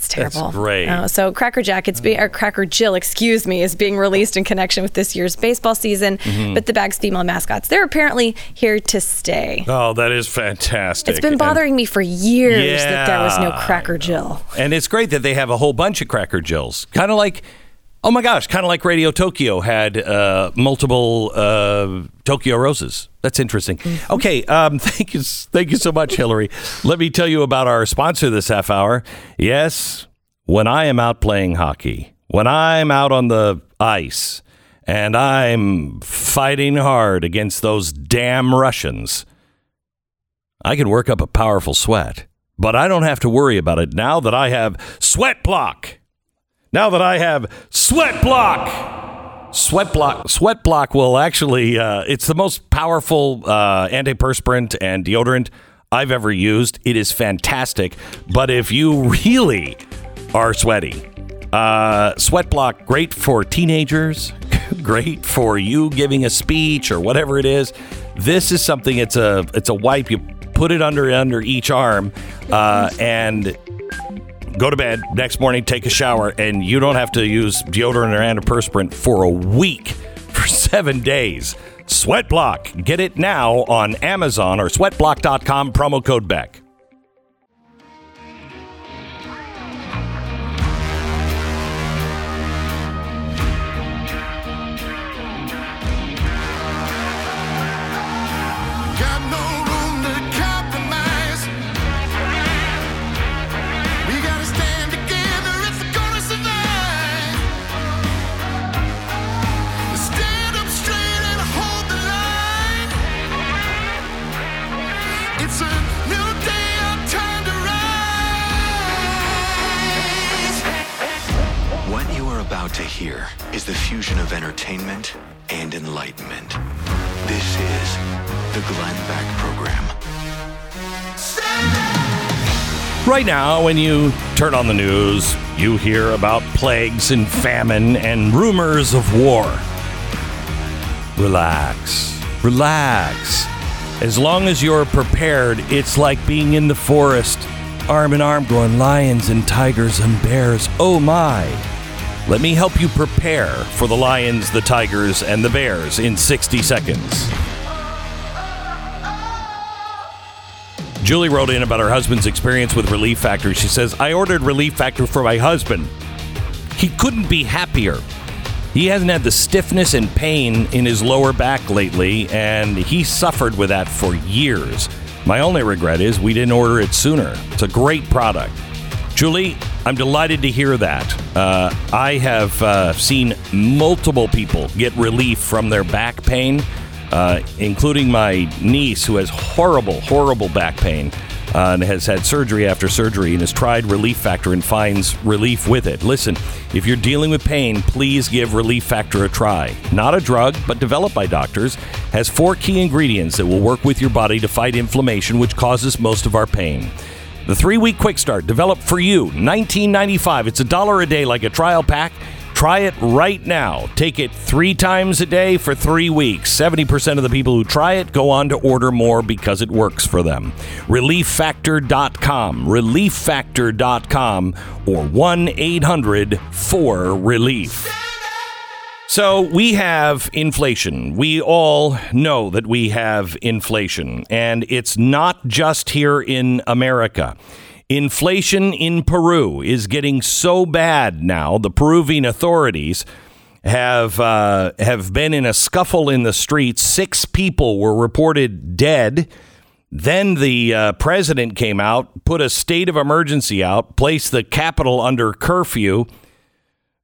It's terrible. That's great. Uh, so Cracker Jack, it's be, or Cracker Jill, excuse me, is being released in connection with this year's baseball season. Mm-hmm. But the bag's female mascots, they're apparently here to stay. Oh, that is fantastic. It's been And- bothering me for years that there was no Cracker Jill. And it's great that they have a whole bunch of Cracker Jills. Kind of like, oh my gosh, kind of like Radio Tokyo had uh, multiple uh, Tokyo Roses. That's interesting. Mm-hmm. Okay, um, thank you, thank you so much, Hillary. Let me tell you about our sponsor this half hour. Yes, when I am out playing hockey, when I'm out on the ice, and I'm fighting hard against those damn Russians. I can work up a powerful sweat, but I don't have to worry about it now that I have Sweat Block. Now that I have Sweat Block. Sweat Block. Sweat Block will actually, uh, it's the most powerful uh, antiperspirant and deodorant I've ever used. It is fantastic. But if you really are sweaty, uh, Sweat Block, great for teenagers, great for you giving a speech or whatever it is. This is something. It's a it's a wipe. You put it under under each arm, uh, and go to bed next morning. Take a shower, and you don't have to use deodorant or antiperspirant for a week, for seven days. Sweat Block. Get it now on Amazon or sweatblock.com. Promo code Beck. Hear is the fusion of entertainment and enlightenment. This is the Glenn Beck Program. Right now, when you turn on the news, you hear about plagues and famine and rumors of war. Relax. Relax. As long as you're prepared, it's like being in the forest, arm in arm, going lions and tigers and bears. Oh my. Let me help you prepare for the lions, the tigers, and the bears in 60 seconds. Julie wrote in about her husband's experience with Relief Factor. She says, I ordered Relief Factor for my husband. He couldn't be happier. He hasn't had the stiffness and pain in his lower back lately, and he suffered with that for years. My only regret is we didn't order it sooner. It's a great product. Julie, I'm delighted to hear that. Uh, I have uh, seen multiple people get relief from their back pain, uh, including my niece, who has horrible, horrible back pain uh, and has had surgery after surgery and has tried Relief Factor and finds relief with it. Listen, if you're dealing with pain, please give Relief Factor a try. Not a drug, but developed by doctors, has four key ingredients that will work with your body to fight inflammation, which causes most of our pain. The three week quick start developed for you, $19.95. It's a dollar a day like a trial pack. Try it right now. Take it three times a day for three weeks. 70% of the people who try it go on to order more because it works for them. ReliefFactor.com. ReliefFactor.com or 1 800 4 Relief. So we have inflation. We all know that we have inflation, and it's not just here in America. Inflation in Peru is getting so bad now. The Peruvian authorities have uh, have been in a scuffle in the streets. Six people were reported dead. Then the uh, president came out, put a state of emergency out, placed the capital under curfew.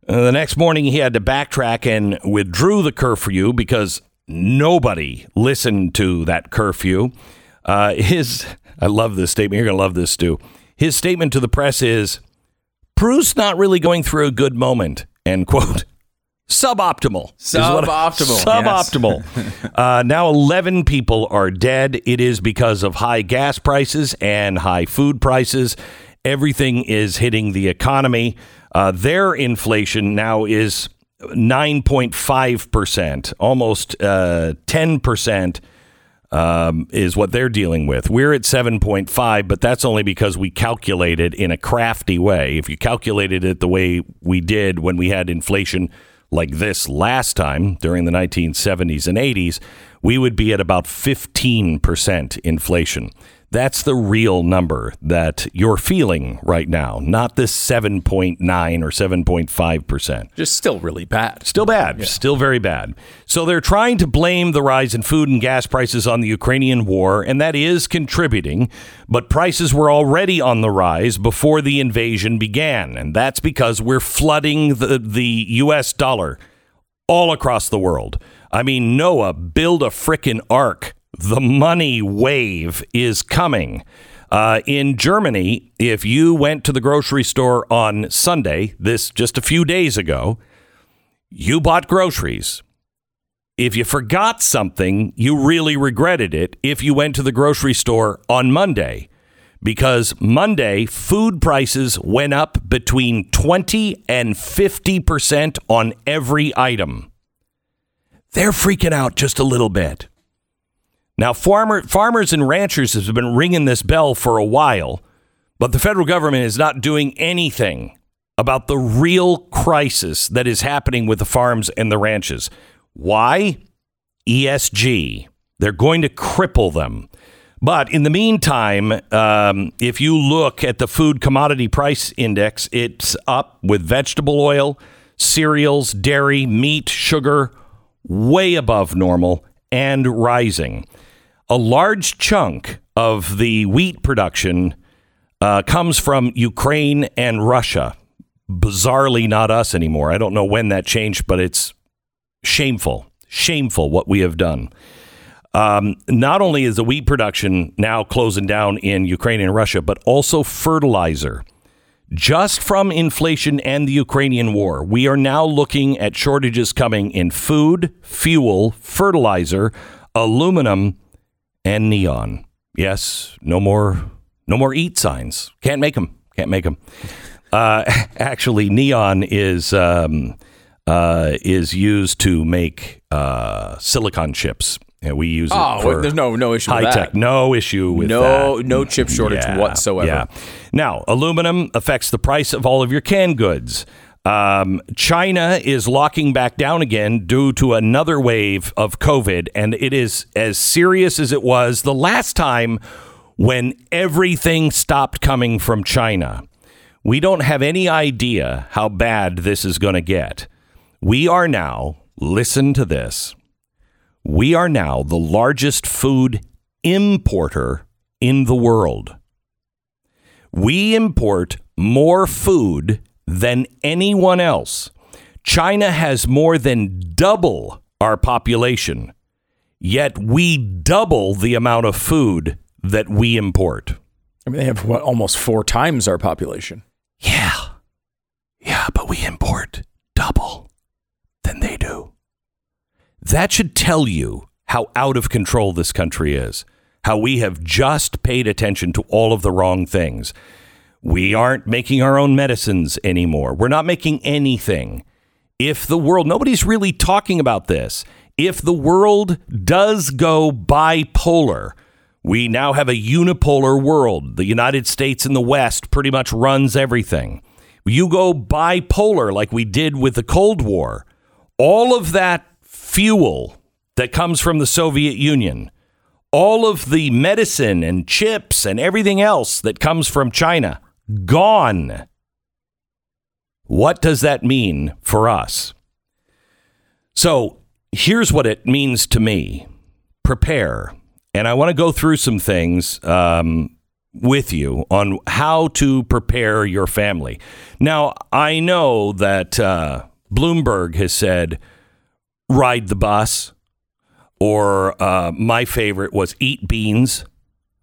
Uh, the next morning, he had to backtrack and withdrew the curfew because nobody listened to that curfew. Uh, his, I love this statement. You're going to love this, Stu. His statement to the press is Peru's not really going through a good moment, end quote. Suboptimal. is what I- Suboptimal, Suboptimal. uh, now 11 people are dead. It is because of high gas prices and high food prices. Everything is hitting the economy. Uh, their inflation now is 9.5%, almost uh, 10%. um, is what they're dealing with. We're at 7.5, but that's only because we calculated in a crafty way. If you calculated it the way we did when we had inflation like this last time during the 1970s and 80s, we would be at about 15% inflation. That's the real number that you're feeling right now, not this 7.9 or 7.5%. Just still really bad. Still bad. Still very bad. So they're trying to blame the rise in food and gas prices on the Ukrainian war, and that is contributing. But prices were already on the rise before the invasion began. And that's because we're flooding the, the U.S. dollar all across the world. I mean, Noah, build a frickin' ark. The money wave is coming. Uh, in Germany, if you went to the grocery store on Sunday, this just a few days ago, you bought groceries. If you forgot something, you really regretted it if you went to the grocery store on Monday. Because Monday, food prices went up between 20 and 50% on every item. They're freaking out just a little bit. Now, farmer, farmers and ranchers have been ringing this bell for a while, but the federal government is not doing anything about the real crisis that is happening with the farms and the ranches. Why? ESG. They're going to cripple them. But in the meantime, um, if you look at the food commodity price index, it's up with vegetable oil, cereals, dairy, meat, sugar, way above normal and rising. A large chunk of the wheat production uh, comes from Ukraine and Russia. Bizarrely, not us anymore. I don't know when that changed, but it's shameful. Shameful what we have done. Um, not only is the wheat production now closing down in Ukraine and Russia, but also fertilizer. Just from inflation and the Ukrainian war, we are now looking at shortages coming in food, fuel, fertilizer, aluminum, and neon. Yes, no more, no more eat signs. Can't make them. Can't make them. Uh, actually, neon is um, uh, is used to make uh, silicon chips. And we use it Oh, there's no no issue high with tech. No issue with No- that. no chip shortage whatsoever. Yeah. Now, aluminum affects the price of all of your canned goods. Um, China is locking back down again due to another wave of COVID, and it is as serious as it was the last time when everything stopped coming from China. We don't have any idea how bad this is going to get. We are now, listen to this, we are now the largest food importer in the world. We import more food than anyone else. China has more than double our population, yet we double the amount of food that we import. I mean, they have what almost four times our population. Yeah. Yeah, but we import double than they do. That should tell you how out of control this country is, how we have just paid attention to all of the wrong things. We aren't making our own medicines anymore. We're not making anything. If the world, nobody's really talking about this. If the world does go bipolar, we now have a unipolar world. The United States and the West pretty much runs everything. You go bipolar like we did with the Cold War. All of that fuel that comes from the Soviet Union, all of the medicine and chips and everything else that comes from China, gone. What does that mean for us? So here's what it means to me prepare. And I want to go through some things um, with you on how to prepare your family. Now, I know that uh, Bloomberg has said ride the bus, or uh, my favorite was eat beans.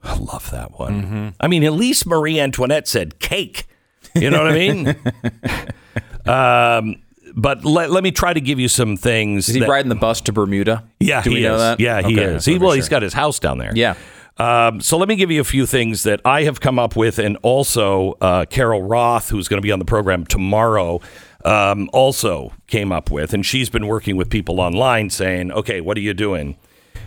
I love that one. I mean, at least Marie Antoinette said cake. You know what I mean? um, but let, let me try to give you some things. Is he that- riding the bus to Bermuda? yeah, Do he we know is. that? Yeah, he Okay, is. He, well, sure. he's got his house down there. Yeah. Um, so let me give you a few things that I have come up with, and also uh, Carol Roth, who's going to be on the program tomorrow, um, also came up with, and she's been working with people online saying, "Okay, what are you doing?"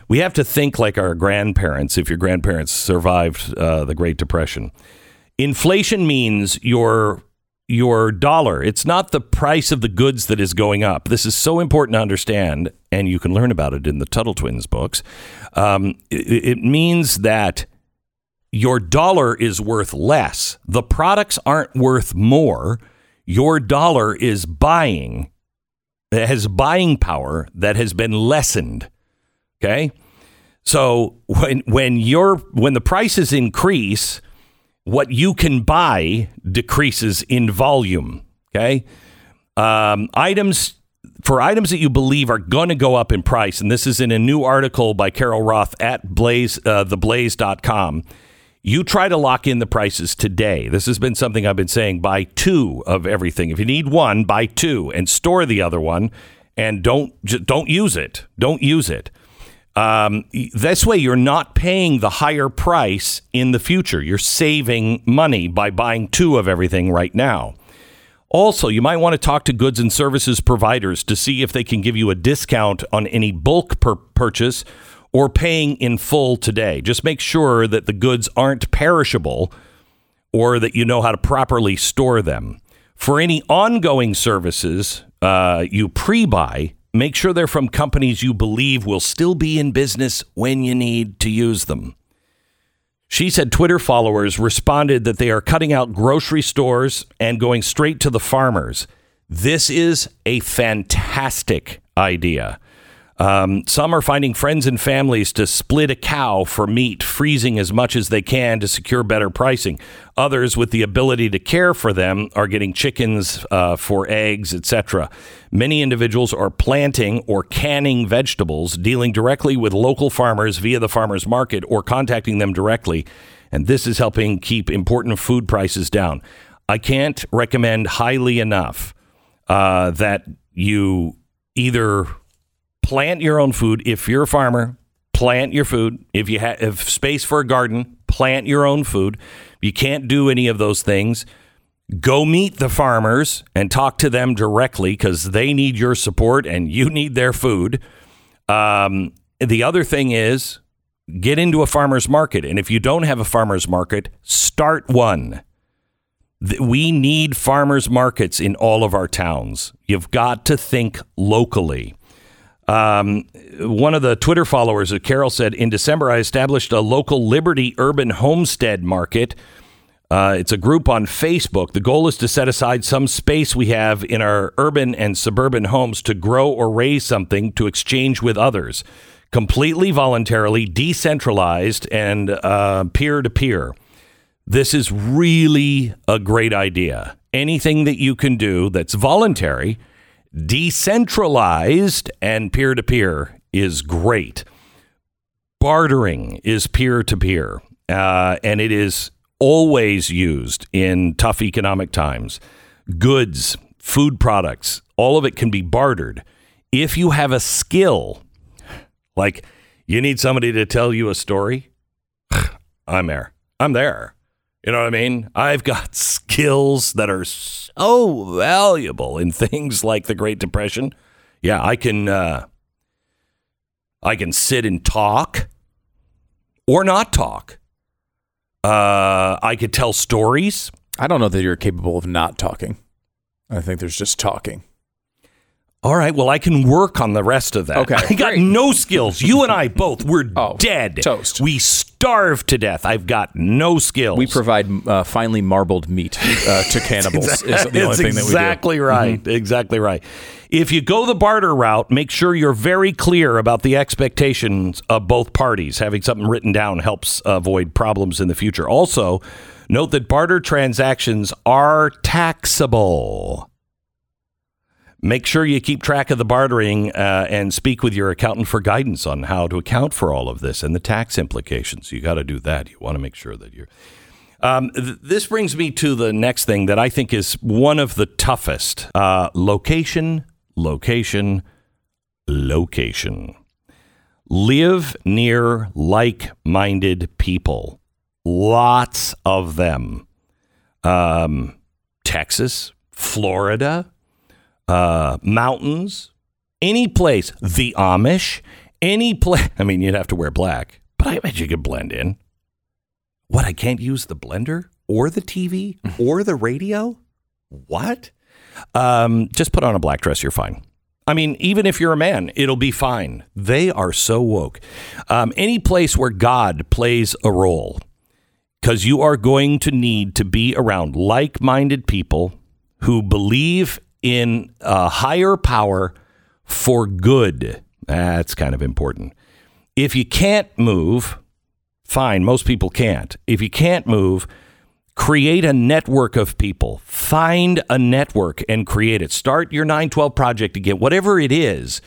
we have to think like our grandparents. If your grandparents survived uh, the Great Depression, inflation means your your dollar. It's not the price of the goods that is going up. This is so important to understand, and you can learn about it in the Tuttle Twins books. Um, it, it means that your dollar is worth less. The products aren't worth more. Your dollar is buying, has buying power that has been lessened. Okay. So when when your when the prices increase, what you can buy decreases in volume. Okay. Um, items for items that you believe are going to go up in price, and this is in a new article by Carol Roth at Blaze, uh, theblaze.com. You try to lock in the prices today. This has been something I've been saying buy two of everything. If you need one, buy two and store the other one and don't don't use it. Don't use it. Um, this way, you're not paying the higher price in the future. You're saving money by buying two of everything right now. Also, you might want to talk to goods and services providers to see if they can give you a discount on any bulk purchase or paying in full today. Just make sure that the goods aren't perishable or that you know how to properly store them. For any ongoing services uh, you pre buy, make sure they're from companies you believe will still be in business when you need to use them. She said Twitter followers responded that they are cutting out grocery stores and going straight to the farmers. This is a fantastic idea. Um, some are finding friends and families to split a cow for meat, freezing as much as they can to secure better pricing. Others, with the ability to care for them, are getting chickens uh, for eggs, etc. Many individuals are planting or canning vegetables, dealing directly with local farmers via the farmers market or contacting them directly. And this is helping keep important food prices down. I can't recommend highly enough uh, that you either plant your own food. If you're a farmer plant your food. If you ha- have space for a garden plant your own food. If you can't do any of those things. Go meet the farmers and talk to them directly because they need your support and you need their food. Um, the other thing is get into a farmer's market and if you don't have a farmer's market start one. We need farmers markets in all of our towns. You've got to think locally um, one of the Twitter followers of Carol said, In December, I established a local Liberty Urban Homestead Market. Uh, it's a group on Facebook. The goal is to set aside some space we have in our urban and suburban homes to grow or raise something to exchange with others. Completely voluntarily, decentralized, and peer to peer. This is really a great idea. Anything that you can do that's voluntary decentralized and peer to peer is great. Bartering is peer to peer, and it is always used in tough economic times. Goods, food products, all of it can be bartered. If you have a skill, like you need somebody to tell you a story, I'm there. I'm there. You know what I mean? I've got skills that are so valuable in things like the Great Depression. Yeah, I can uh, I can sit and talk or not talk. Uh, I could tell stories. I don't know that you're capable of not talking. I think there's just talking. All right, well, I can work on the rest of that. Okay, I got great. no skills. You and I both, we're Oh, dead. toast. We starve to death. I've got no skills. We provide uh, finely marbled meat uh, to cannibals. is the thing that we do. exactly right. Exactly right. If you go the barter route, make sure you're very clear about the expectations of both parties. Having something written down helps avoid problems in the future. Also, note that barter transactions are taxable. Make sure you keep track of the bartering uh, and speak with your accountant for guidance on how to account for all of this and the tax implications. You got to do that. You want to make sure that you're. Um, th- this brings me to the next thing that I think is one of the toughest uh, location, location, location. Live near like minded people. Lots of them. Um, Texas, Florida, uh, mountains, any place, the Amish, any place. I mean, you'd have to wear black, but I bet you could blend in. What? I can't use the blender or the TV or the radio? What? Um, just put on a black dress. You're fine. I mean, even if you're a man, it'll be fine. They are so woke. Um, any place where God plays a role, because you are going to need to be around like minded people who believe in a higher power for good. That's kind of important. If you can't move, fine, most people can't. If you can't move, create a network of people. Find a network and create it. Start your 912 project again, whatever it is,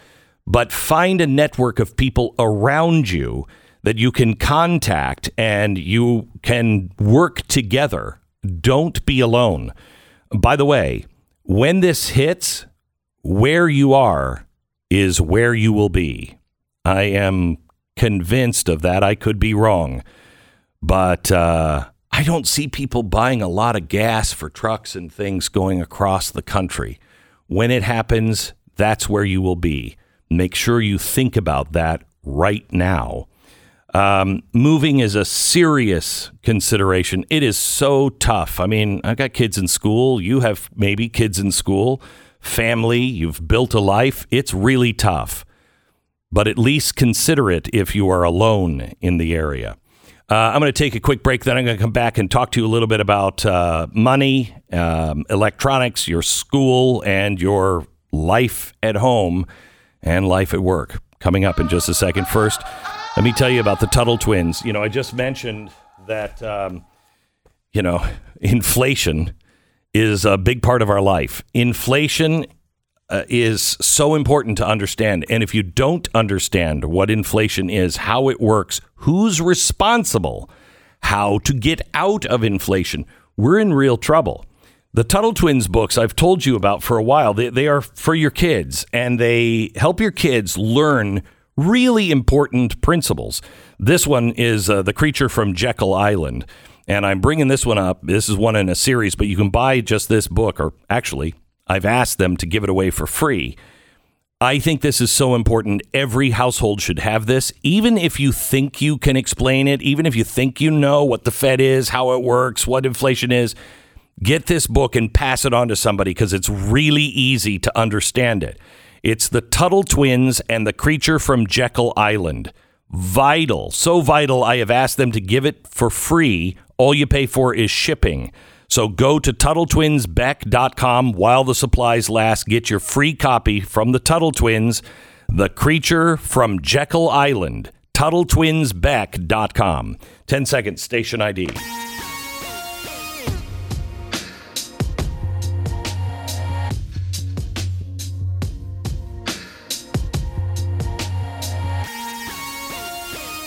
but find a network of people around you that you can contact and you can work together. Don't be alone. By the way, when this hits, where you are is where you will be. I am convinced of that. I could be wrong, but uh, I don't see people buying a lot of gas for trucks and things going across the country. When it happens, that's where you will be. Make sure you think about that right now. Um, moving is a serious consideration. It is so tough. I mean, I've got kids in school. You have maybe kids in school, family. You've built a life. It's really tough, but at least consider it if you are alone in the area. Uh, I'm going to take a quick break. Then I'm going to come back and talk to you a little bit about uh, money, um, electronics, your school, and your life at home and life at work. Coming up in just a second. First, let me tell you about the Tuttle twins. You know, I just mentioned that, um, you know, inflation is a big part of our life. Inflation uh, is so important to understand. And if you don't understand what inflation is, how it works, who's responsible, how to get out of inflation, we're in real trouble. The Tuttle Twins books I've told you about for a while, they, they are for your kids and they help your kids learn really important principles. This one is uh, The Creature from Jekyll Island. And I'm bringing this one up. This is one in a series, but you can buy just this book, or actually, I've asked them to give it away for free. I think this is so important. Every household should have this, even if you think you can explain it, even if you think you know what the Fed is, how it works, what inflation is. Get this book and pass it on to somebody because it's really easy to understand it. It's the Tuttle Twins and the Creature from Jekyll Island. Vital, so vital, I have asked them to give it for free. All you pay for is shipping. So go to TuttleTwinsBeck.com while the supplies last. Get your free copy from the Tuttle Twins, The Creature from Jekyll Island. TuttleTwinsBeck.com. 10 seconds, station ID.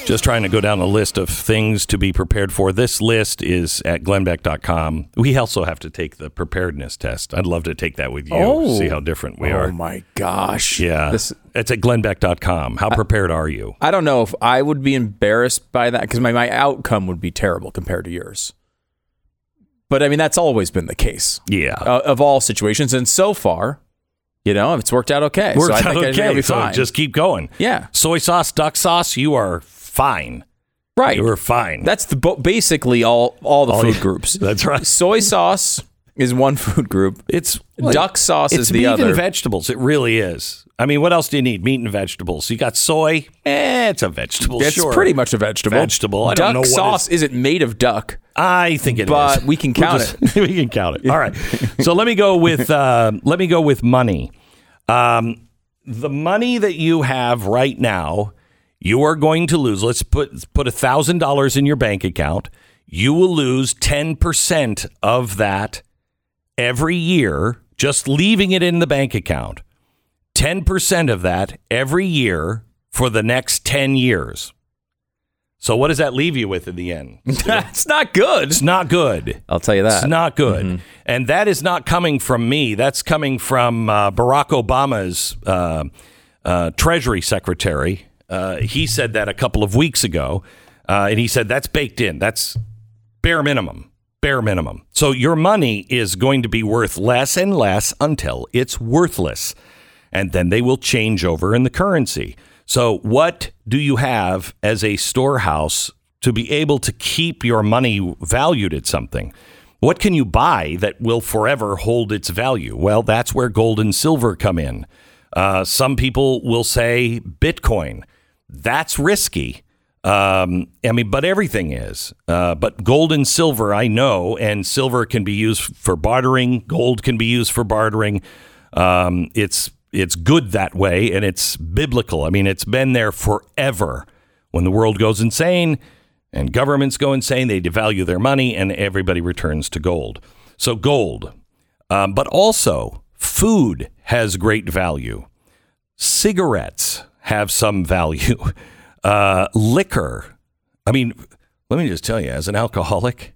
Just trying to go down a list of things to be prepared for. This list is at glennbeck.com. We also have to take the preparedness test. I'd love to take that with you, Oh. see how different we are. oh my gosh. Yeah. This, it's at glennbeck.com. How prepared are you? I don't know if I would be embarrassed by that because my, my outcome would be terrible compared to yours. But I mean, that's always been the case Yeah. uh, of all situations. And so far, you know, it's worked out okay. Worked so I out think I think I'll okay. So fine. just keep going. yeah. Soy sauce, duck sauce, you are fine. Right. You are fine. That's the basically all all the All food you- groups. That's right. Soy sauce is one food group. It's Duck sauce it's is the meat other. and vegetables. It really is. I mean, what else do you need? Meat and vegetables. You got soy. Eh, it's a vegetable. It's sure. pretty much a vegetable. Vegetable. I duck don't know what sauce is- isn't made of duck. I think it is. But we can We'll count just- we can count it. All right. So let me go with uh, let me go with money. Um, the money that you have right now, you are going to lose. Let's put put a thousand dollars in your bank account. You will lose ten percent of that every year, just leaving it in the bank account. Ten percent of that every year for the next ten years. So what does that leave you with in the end? That's not good. It's not good. I'll tell you that. It's not good. And that is not coming from me. That's coming from uh, Barack Obama's uh, uh, Treasury Secretary. Uh, he said that a couple of weeks ago. Uh, and he said that's baked in. That's bare minimum. Bare minimum. So your money is going to be worth less and less until it's worthless. And then they will change over in the currency. So, what do you have as a storehouse to be able to keep your money valued at something? What can you buy that will forever hold its value? Well, that's where gold and silver come in. Uh, some people will say Bitcoin. That's risky. Um, I mean, but everything is. Uh, but gold and silver, I know, and silver can be used for bartering. Gold can be used for bartering. Um, it's it's good that way, and it's biblical. I mean, it's been there forever. When the world goes insane and governments go insane, they devalue their money, and everybody returns to gold. So gold, um, but also food has great value. Cigarettes have some value. Uh, liquor. I mean, let me just tell you, as an alcoholic,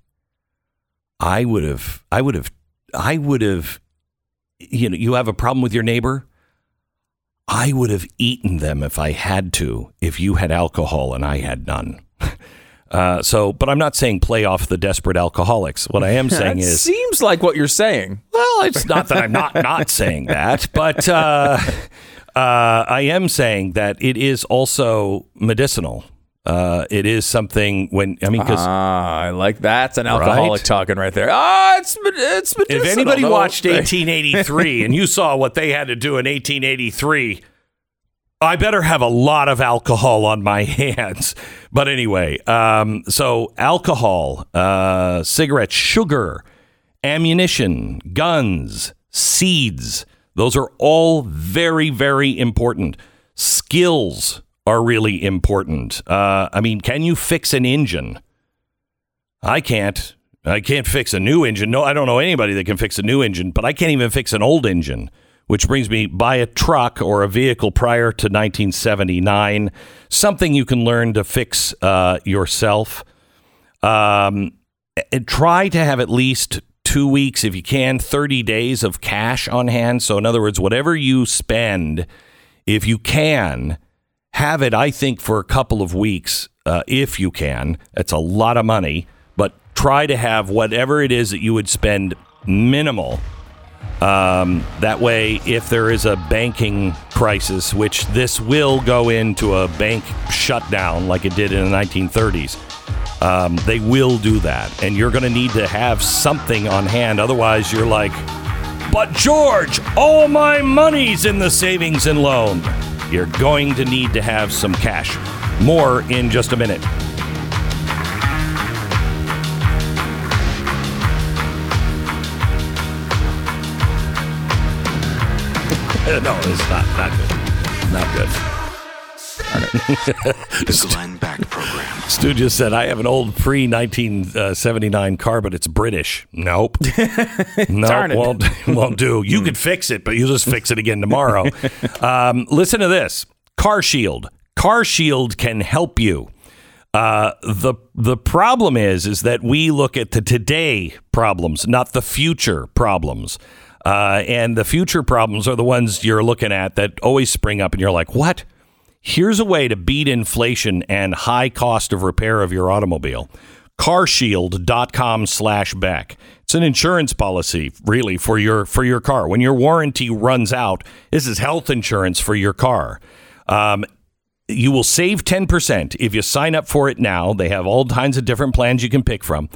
I would have, I would have, I would have, you know, you have a problem with your neighbor. I would have eaten them if I had to, if you had alcohol and I had none. Uh, so, but I'm not saying play off the desperate alcoholics. What I am saying That is, seems like what you're saying. well, it's not that I'm not not saying that, but uh, uh, I am saying that it is also medicinal. Uh, it is something when I mean because Ah, I like that's an alcoholic Right? talking right there. Ah, it's it's if anybody No, watched 1883 and you saw what they had to do in 1883, I better have a lot of alcohol on my hands. But anyway, um, so alcohol, uh, cigarettes, sugar, ammunition, guns, seeds, those are all very, very important. Skills are really important. Uh, I mean, can you fix an engine? I can't. I can't fix a new engine. No, I don't know anybody that can fix a new engine, but I can't even fix an old engine. Which brings me buy a truck or a vehicle prior to 1979, something you can learn to fix uh, yourself. Um, and try to have at least two weeks, if you can, 30 days of cash on hand. So, in other words, whatever you spend, if you can, have it, I think, for a couple of weeks, uh, if you can. It's a lot of money, but try to have whatever it is that you would spend minimal. Um, that way, if there is a banking crisis, which this will go into a bank shutdown like it did in the 1930s, um, they will do that. And you're going to need to have something on hand. Otherwise, you're like, but George, all my money's in the savings and loan. You're going to need to have some cash. More in just a minute. no, it's not not good. Not good. The Glenn Beck Program. Stu just said, I have an old pre 1979 car, but it's British. Nope. no, Darn it. won't, won't do. You could fix it, but you'll just fix it again tomorrow. um, listen to this Car Shield. Car Shield can help you. Uh, the the problem is is that we look at the today problems, not the future problems. Uh, and the future problems are the ones you're looking at that always spring up, and you're like, "What? Here's a way to beat inflation and high cost of repair of your automobile. Carshield.com slash Beck. It's an insurance policy, really, for your for your car. When your warranty runs out, this is health insurance for your car. Um, you will save 10% if you sign up for it now. They have all kinds of different plans you can pick from.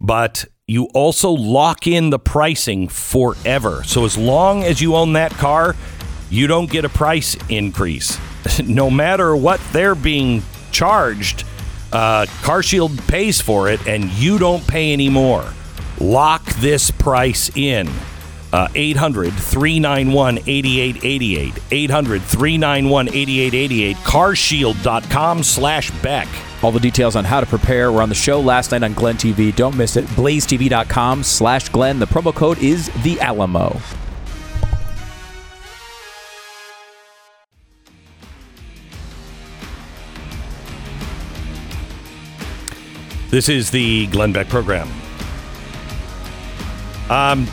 But you also lock in the pricing forever. So as long as you own that car, you don't get a price increase. no matter what they're being charged, uh, CarShield pays for it and you don't pay anymore. Lock this price in. Uh, 800 391 8888. 800 391 8888. Carshield.com slash Beck. All the details on how to prepare were on the show last night on Glenn TV. Don't miss it. BlazeTV.com slash Glenn. The promo code is the Alamo. This is the Glenn Beck program. Um,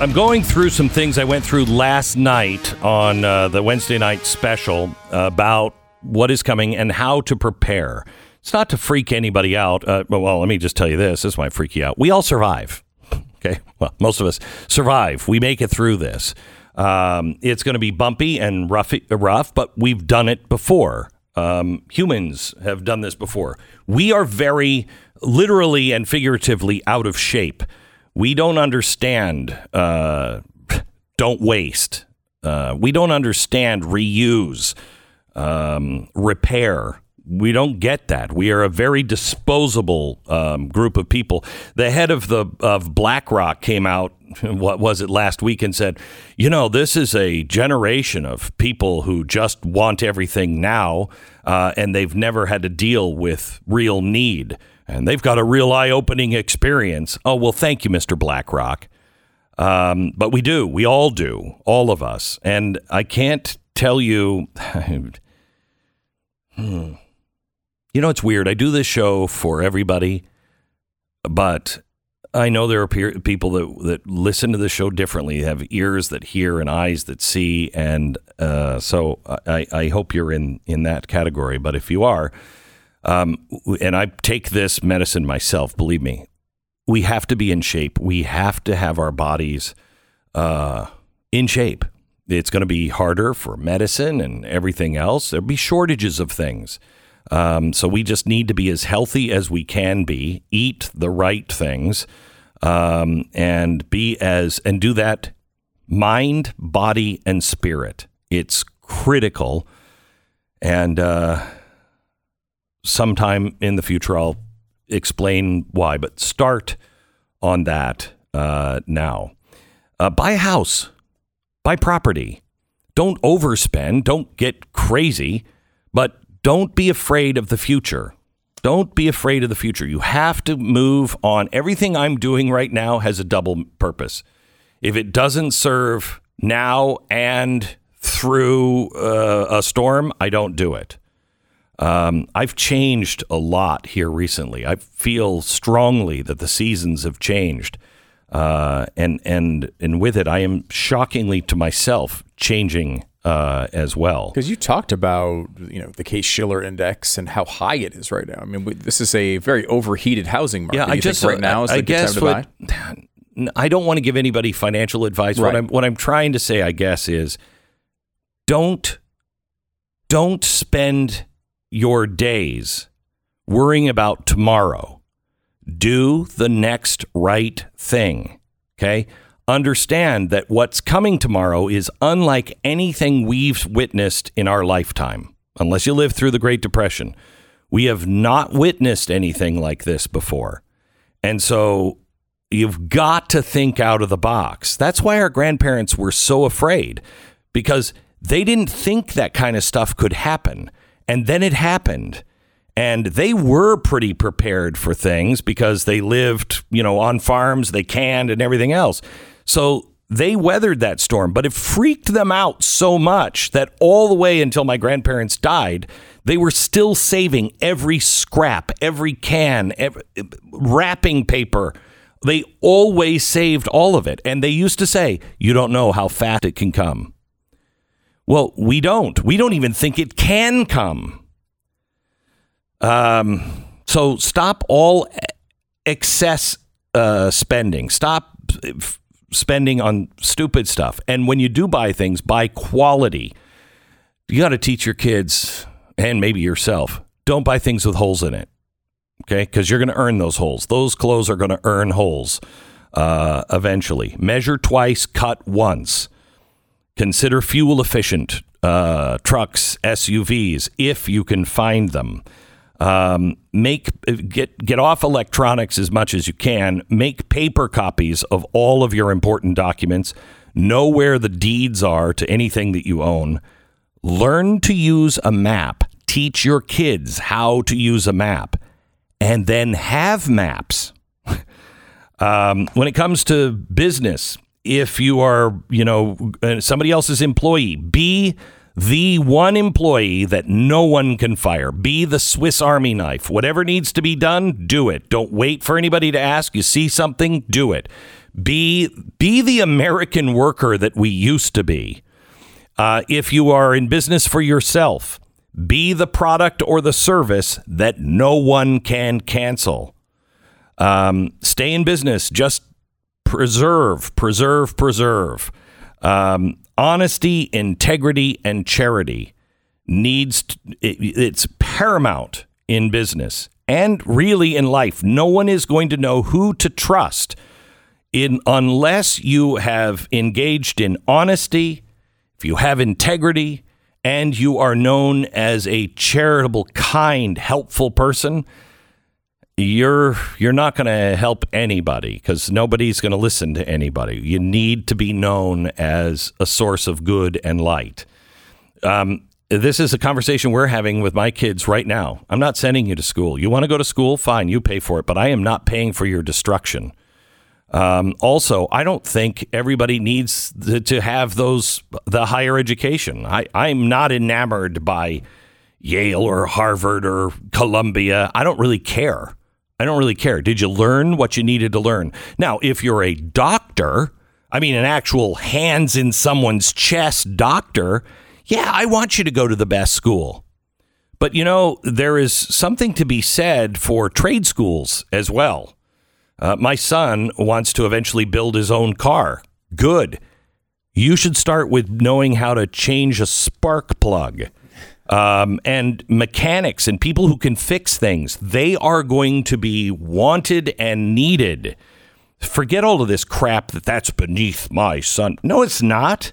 I'm going through some things I went through last night on uh, the Wednesday night special about what is coming and how to prepare. It's not to freak anybody out. Uh, well, let me just tell you this. This might freak you out. We all survive. Okay. Well, most of us survive. We make it through this. Um, it's going to be bumpy and rough, rough, but we've done it before. Um, humans have done this before. We are very literally and figuratively out of shape. We don't understand. Uh, don't waste. Uh, we don't understand reuse, um, repair. We don't get that. We are a very disposable um, group of people. The head of the of BlackRock came out. What was it last week and said, you know, this is a generation of people who just want everything now, uh, and they've never had to deal with real need, and they've got a real eye opening experience. Oh well, thank you, Mister BlackRock. Um, but we do. We all do. All of us. And I can't tell you. Hmm. You know, it's weird. I do this show for everybody, but I know there are pe- people that, that listen to the show differently, have ears that hear and eyes that see. And uh, so I, I hope you're in, in that category. But if you are, um, and I take this medicine myself, believe me, we have to be in shape. We have to have our bodies uh, in shape. It's going to be harder for medicine and everything else. There'll be shortages of things. Um, so we just need to be as healthy as we can be, eat the right things, um, and be as and do that mind, body, and spirit. It's critical. And uh, sometime in the future, I'll explain why, but start on that uh, now. Uh, buy a house, buy property. Don't overspend, don't get crazy, but don't be afraid of the future. Don't be afraid of the future. You have to move on. Everything I'm doing right now has a double purpose. If it doesn't serve now and through uh, a storm, I don't do it. Um, I've changed a lot here recently. I feel strongly that the seasons have changed, uh, and and and with it, I am shockingly to myself changing uh, as well. Because you talked about you know the Case Shiller Index and how high it is right now. I mean, we, this is a very overheated housing market. Yeah, I You just right now is I, I good time guess to what buy. I don't want to give anybody financial advice. What I'm what I'm trying to say, I guess, is don't don't spend your days worrying about tomorrow. Do the next right thing. Okay? Understand that what's coming tomorrow is unlike anything we've witnessed in our lifetime, unless you lived through the Great Depression. We have not witnessed anything like this before. And so you've got to think out of the box. That's why our grandparents were so afraid because they didn't think that kind of stuff could happen. And then it happened. And they were pretty prepared for things because they lived, you know, on farms, they canned and everything else. So they weathered that storm, but it freaked them out so much that all the way until my grandparents died, they were still saving every scrap, every can, every, wrapping paper. They always saved all of it. And they used to say, You don't know how fast it can come. Well, we don't. We don't even think it can come. Um, so stop all excess uh, spending. Stop f- spending on stupid stuff. And when you do buy things, buy quality. You got to teach your kids and maybe yourself don't buy things with holes in it. Okay. Because you're going to earn those holes. Those clothes are going to earn holes uh, eventually. Measure twice, cut once. Consider fuel efficient uh, trucks, SUVs, if you can find them. Um, make get get off electronics as much as you can. Make paper copies of all of your important documents. Know where the deeds are to anything that you own. Learn to use a map. Teach your kids how to use a map, and then have maps. Um, when it comes to business, if you are, you know, uh, somebody else's employee, be the one employee that no one can fire. Be the Swiss Army knife. Whatever needs to be done, do it. Don't wait for anybody to ask. You see something, do it. Be be the American worker that we used to be. Uh, if you are in business for yourself, be the product or the service that no one can cancel. Um, stay in business. Just preserve, preserve, preserve. Um, honesty, integrity, and charity needs t- it, it's paramount in business and really in life. No one is going to know who to trust in unless you have engaged in honesty, if you have integrity, and you are known as a charitable, kind, helpful person, you're you're not going to help anybody because nobody's going to listen to anybody. You need to be known as a source of good and light. Um, this is a conversation we're having with my kids right now. I'm not sending you to school. You want to go to school? Fine, you pay for it, but I am not paying for your destruction. Um, also, I don't think everybody needs to, to have those the higher education. I, I'm not enamored by Yale or Harvard or Columbia. I don't really care. I don't really care. Did you learn what you needed to learn? Now, if you're a doctor, I mean, an actual hands in someone's chest doctor, yeah, I want you to go to the best school. But you know, there is something to be said for trade schools as well. Uh, my son wants to eventually build his own car. Good. You should start with knowing how to change a spark plug. Um, and mechanics and people who can fix things, they are going to be wanted and needed. Forget all of this crap that that's beneath my son. No, it's not.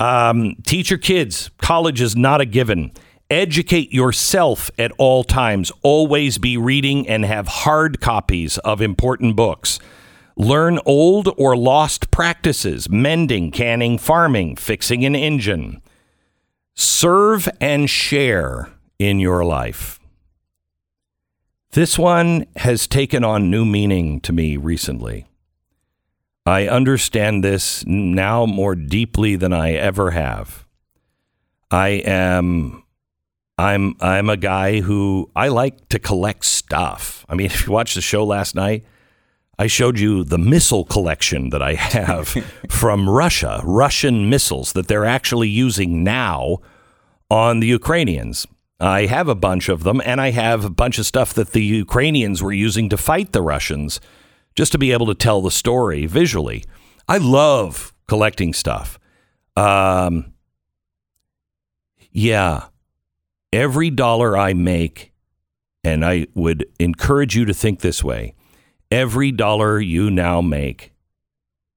Um, teach your kids. College is not a given. Educate yourself at all times. Always be reading and have hard copies of important books. Learn old or lost practices mending, canning, farming, fixing an engine. Serve and share in your life. This one has taken on new meaning to me recently. I understand this now more deeply than I ever have. I am I'm I'm a guy who I like to collect stuff. I mean, if you watched the show last night, I showed you the missile collection that I have from Russia, Russian missiles that they're actually using now on the Ukrainians. I have a bunch of them, and I have a bunch of stuff that the Ukrainians were using to fight the Russians just to be able to tell the story visually. I love collecting stuff. Um, yeah, every dollar I make, and I would encourage you to think this way every dollar you now make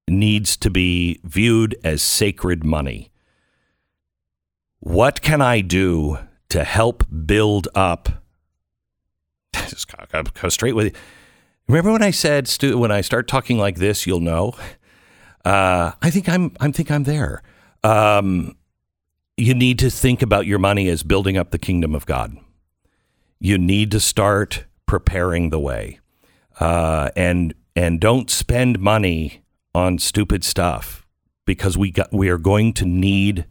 needs to be viewed as sacred money. What can I do to help build up? Just go, straight with it. Remember when I said, Stu, when I start talking like this, you'll know. Uh, I think I'm. I think I'm there. Um, you need to think about your money as building up the kingdom of God. You need to start preparing the way, uh, and and don't spend money on stupid stuff because we got we are going to need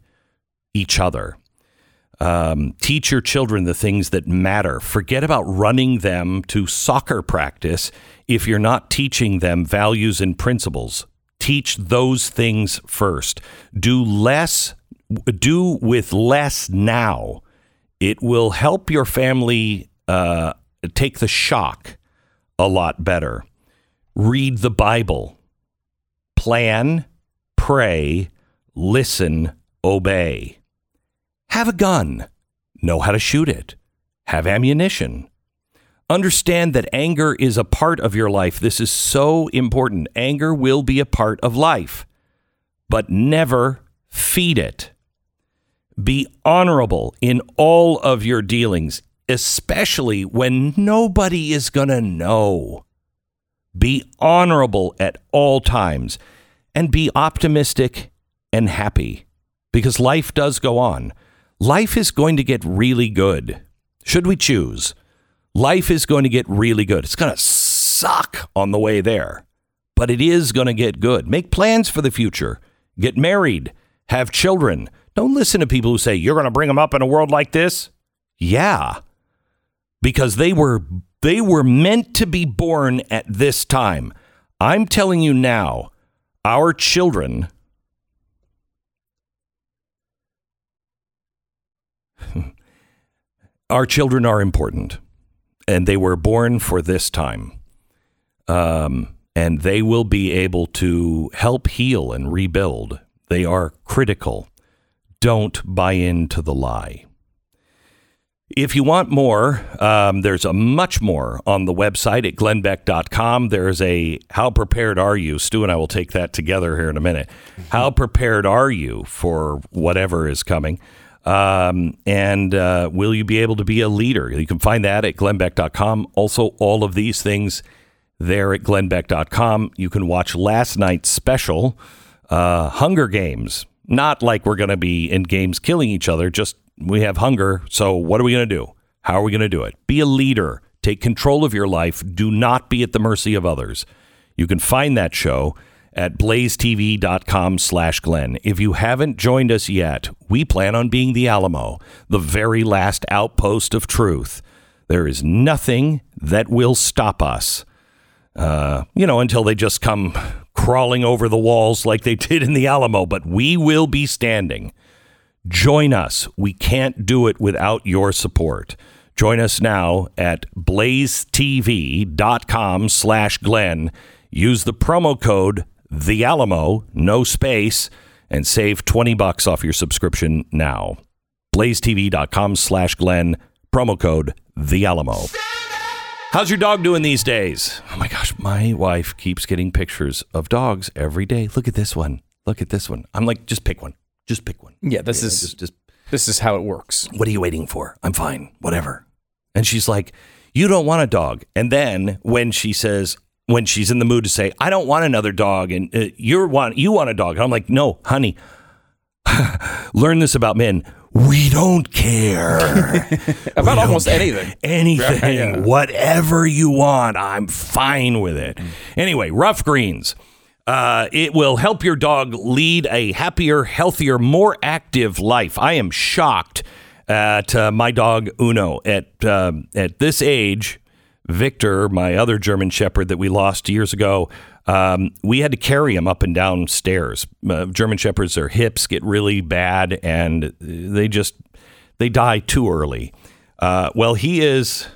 each other. Um, teach your children the things that matter. Forget about running them to soccer practice if you're not teaching them values and principles. Teach those things first. Do less, do with less now. It will help your family uh, take the shock a lot better. Read the Bible. Plan, pray, listen, obey. Have a gun. Know how to shoot it. Have ammunition. Understand that anger is a part of your life. This is so important. Anger will be a part of life, but never feed it. Be honorable in all of your dealings, especially when nobody is going to know. Be honorable at all times and be optimistic and happy because life does go on. Life is going to get really good. Should we choose? Life is going to get really good. It's going to suck on the way there, but it is going to get good. Make plans for the future. Get married. Have children. Don't listen to people who say you're going to bring them up in a world like this. Yeah. Because they were they were meant to be born at this time. I'm telling you now, our children our children are important and they were born for this time. Um, and they will be able to help heal and rebuild They are critical. Don't buy into the lie. If you want more, um, there's a much more on the website at glennbeck.com. There's a How Prepared Are You? Stu and I will take that together here in a minute. How prepared are you for whatever is coming? Um, and uh, will you be able to be a leader? You can find that at glennbeck.com. Also, all of these things there at glennbeck.com. You can watch last night's special, uh, Hunger Games. Not like we're going to be in games killing each other, just we have hunger. So, what are we going to do? How are we going to do it? Be a leader. Take control of your life. Do not be at the mercy of others. You can find that show at blazetv.com slash Glenn. If you haven't joined us yet, we plan on being the Alamo, the very last outpost of truth. There is nothing that will stop us uh, you know, until they just come crawling over the walls like they did in the Alamo. But we will be standing. Join us. We can't do it without your support. Join us now at blazetv.com slash Glenn. Use the promo code The Alamo, no space, and save 20 bucks off your subscription now. blazetv.com slash Glenn, promo code The Alamo. How's your dog doing these days? Oh my gosh, my wife keeps getting pictures of dogs every day. Look at this one. Look at this one. I'm like, just pick one. Just pick one. Yeah, this is Just, just this is how it works. what are you waiting for? I'm fine. Whatever. And she's like, you don't want a dog. And then when she says, when she's in the mood to say, I don't want another dog, and uh, you want you want a dog, and I'm like, no, honey. Learn this about men. We don't care. About We almost don't anything. anything, Yeah. whatever you want, I'm fine with it. Anyway, Rough Greens. Uh, it will help your dog lead a happier, healthier, more active life. I am shocked at uh, my dog Uno at uh, at this age. Victor, my other German Shepherd that we lost years ago, um, we had to carry him up and down stairs. Uh, German Shepherds, their hips get really bad, and they just they die too early. Uh, well, he is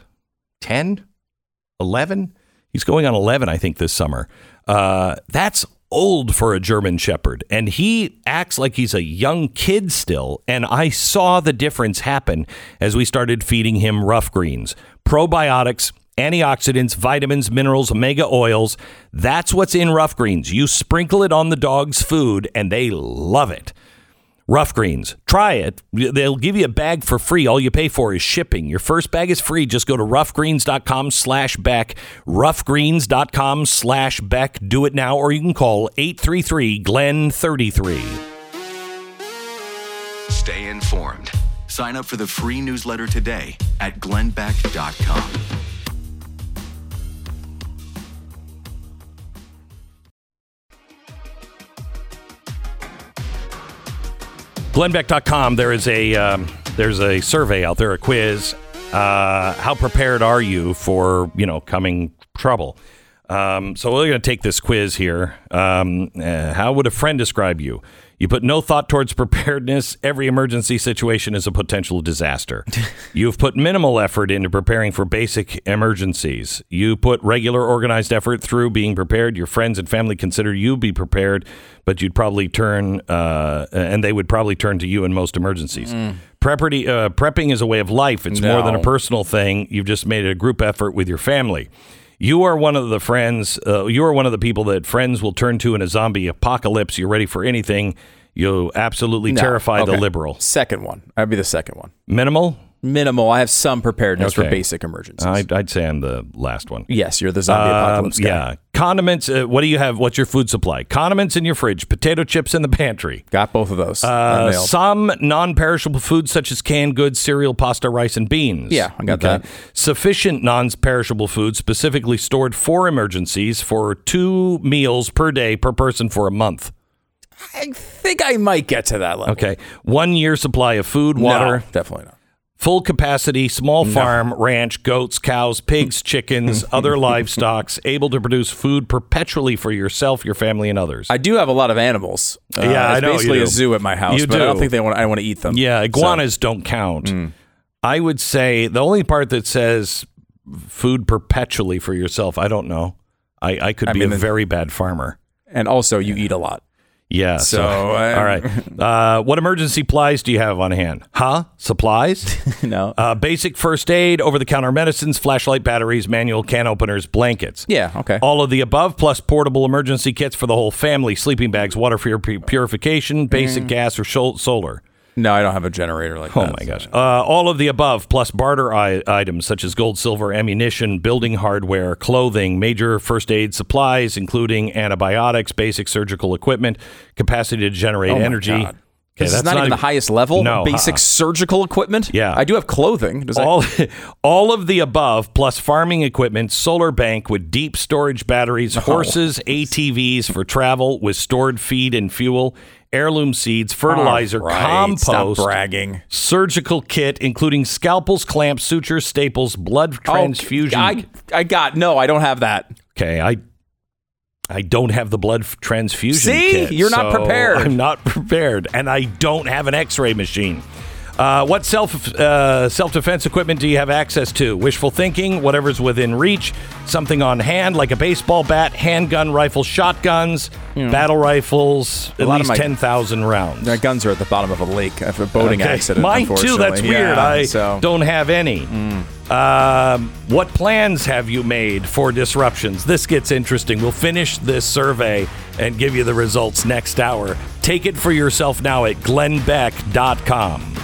10, 11. He's going on 11, I think, this summer. Uh, that's old for a German Shepherd. And he acts like he's a young kid still. And I saw the difference happen as we started feeding him rough greens, probiotics. Antioxidants, vitamins, minerals, omega oils. That's what's in rough greens. You sprinkle it on the dog's food and they love it. Rough Greens. Try it. They'll give you a bag for free. All you pay for is shipping. Your first bag is free. Just go to roughgreens.com slash Beck. Roughgreens.com slash Beck. Do it now, or you can call 833 Glenn 33. Stay informed. Sign up for the free newsletter today at glennbeck.com. glennbeck.com there is a um, there's a survey out there a quiz. Uh, how prepared are you for you know coming trouble? Um, so we're going to take this quiz here. Um, uh, how would a friend describe you you put no thought towards preparedness. Every emergency situation is a potential disaster. You've put minimal effort into preparing for basic emergencies. You put regular organized effort through being prepared. Your friends and family consider you be prepared but you'd probably turn uh, and they would probably turn to you in most emergencies. Prepperty, uh, prepping is a way of life. It's more than a personal thing. You've just made it a group effort with your family you are one of the friends uh, you are one of the people that friends will turn to in a zombie apocalypse you're ready for anything you'll absolutely No. terrify the liberal Second one. I'd be the second one. minimal Minimal. I have some preparedness for basic emergencies. I'd, I'd say i'm the last one yes, you're the zombie Um, apocalypse guy. yeah condiments uh, what do you have what's your food supply condiments in your fridge potato chips in the pantry Got both of those. Uh, some non-perishable foods such as canned goods, cereal, pasta, rice, and beans. Yeah, I got that. Sufficient non-perishable foods specifically stored for emergencies for two meals per day per person for a month. I think I might get to that level. Okay, one year supply of food, No, water, definitely not. Full capacity, small farm, ranch, goats, cows, pigs, chickens, other livestock able to produce food perpetually for yourself, your family, and others. I do have a lot of animals. Uh, Yeah, I it's know you basically do. a zoo at my house, You but I don't think they want. I want to eat them. Yeah, iguanas don't count. Mm. I would say the only part that says food perpetually for yourself, I don't know. I, I could I be mean, a very bad farmer. and also you eat a lot. Yeah. So, um, all right. Uh, what emergency supplies do you have on hand? Huh? Supplies? no. uh, basic first aid, over the counter medicines, flashlight batteries, manual can openers, blankets. Yeah, okay. All of the above, plus portable emergency kits for the whole family, sleeping bags, water pur- purification, basic Mm. gas, or shol- solar. No, I don't have a generator like Oh that. my gosh. Uh, all of the above, plus barter I- items such as gold, silver, ammunition, building hardware, clothing, major first aid supplies, including antibiotics, basic surgical equipment, capacity to generate Oh energy. God. Okay, This is that's not, even the highest level. No, Basic uh-uh. surgical equipment. Yeah. I do have clothing. Does that, all, all of the above, plus farming equipment, solar bank with deep storage batteries, horses, ATVs for travel with stored feed and fuel, heirloom seeds, fertilizer, right, compost, bragging. surgical kit, including scalpels, clamps, sutures, staples, blood oh, transfusion. Oh, I, I got no. I don't have that. okay, I I don't have the blood transfusion. See? kit, You're not so prepared. I'm not prepared, and I don't have an X-ray machine. Uh, what self uh, self defense equipment do you have access to? Wishful thinking, whatever's within reach, something on hand like a baseball bat, handgun, rifle, shotguns, battle rifles, at lot of least my- ten thousand rounds. My guns are at the bottom of a lake after a boating Okay. accident. Mine too. That's unfortunately. weird. Yeah, I so. don't have any. Um, what plans have you made for disruptions? This gets interesting. We'll finish this survey and give you the results next hour. Take it for yourself now at glennbeck.com.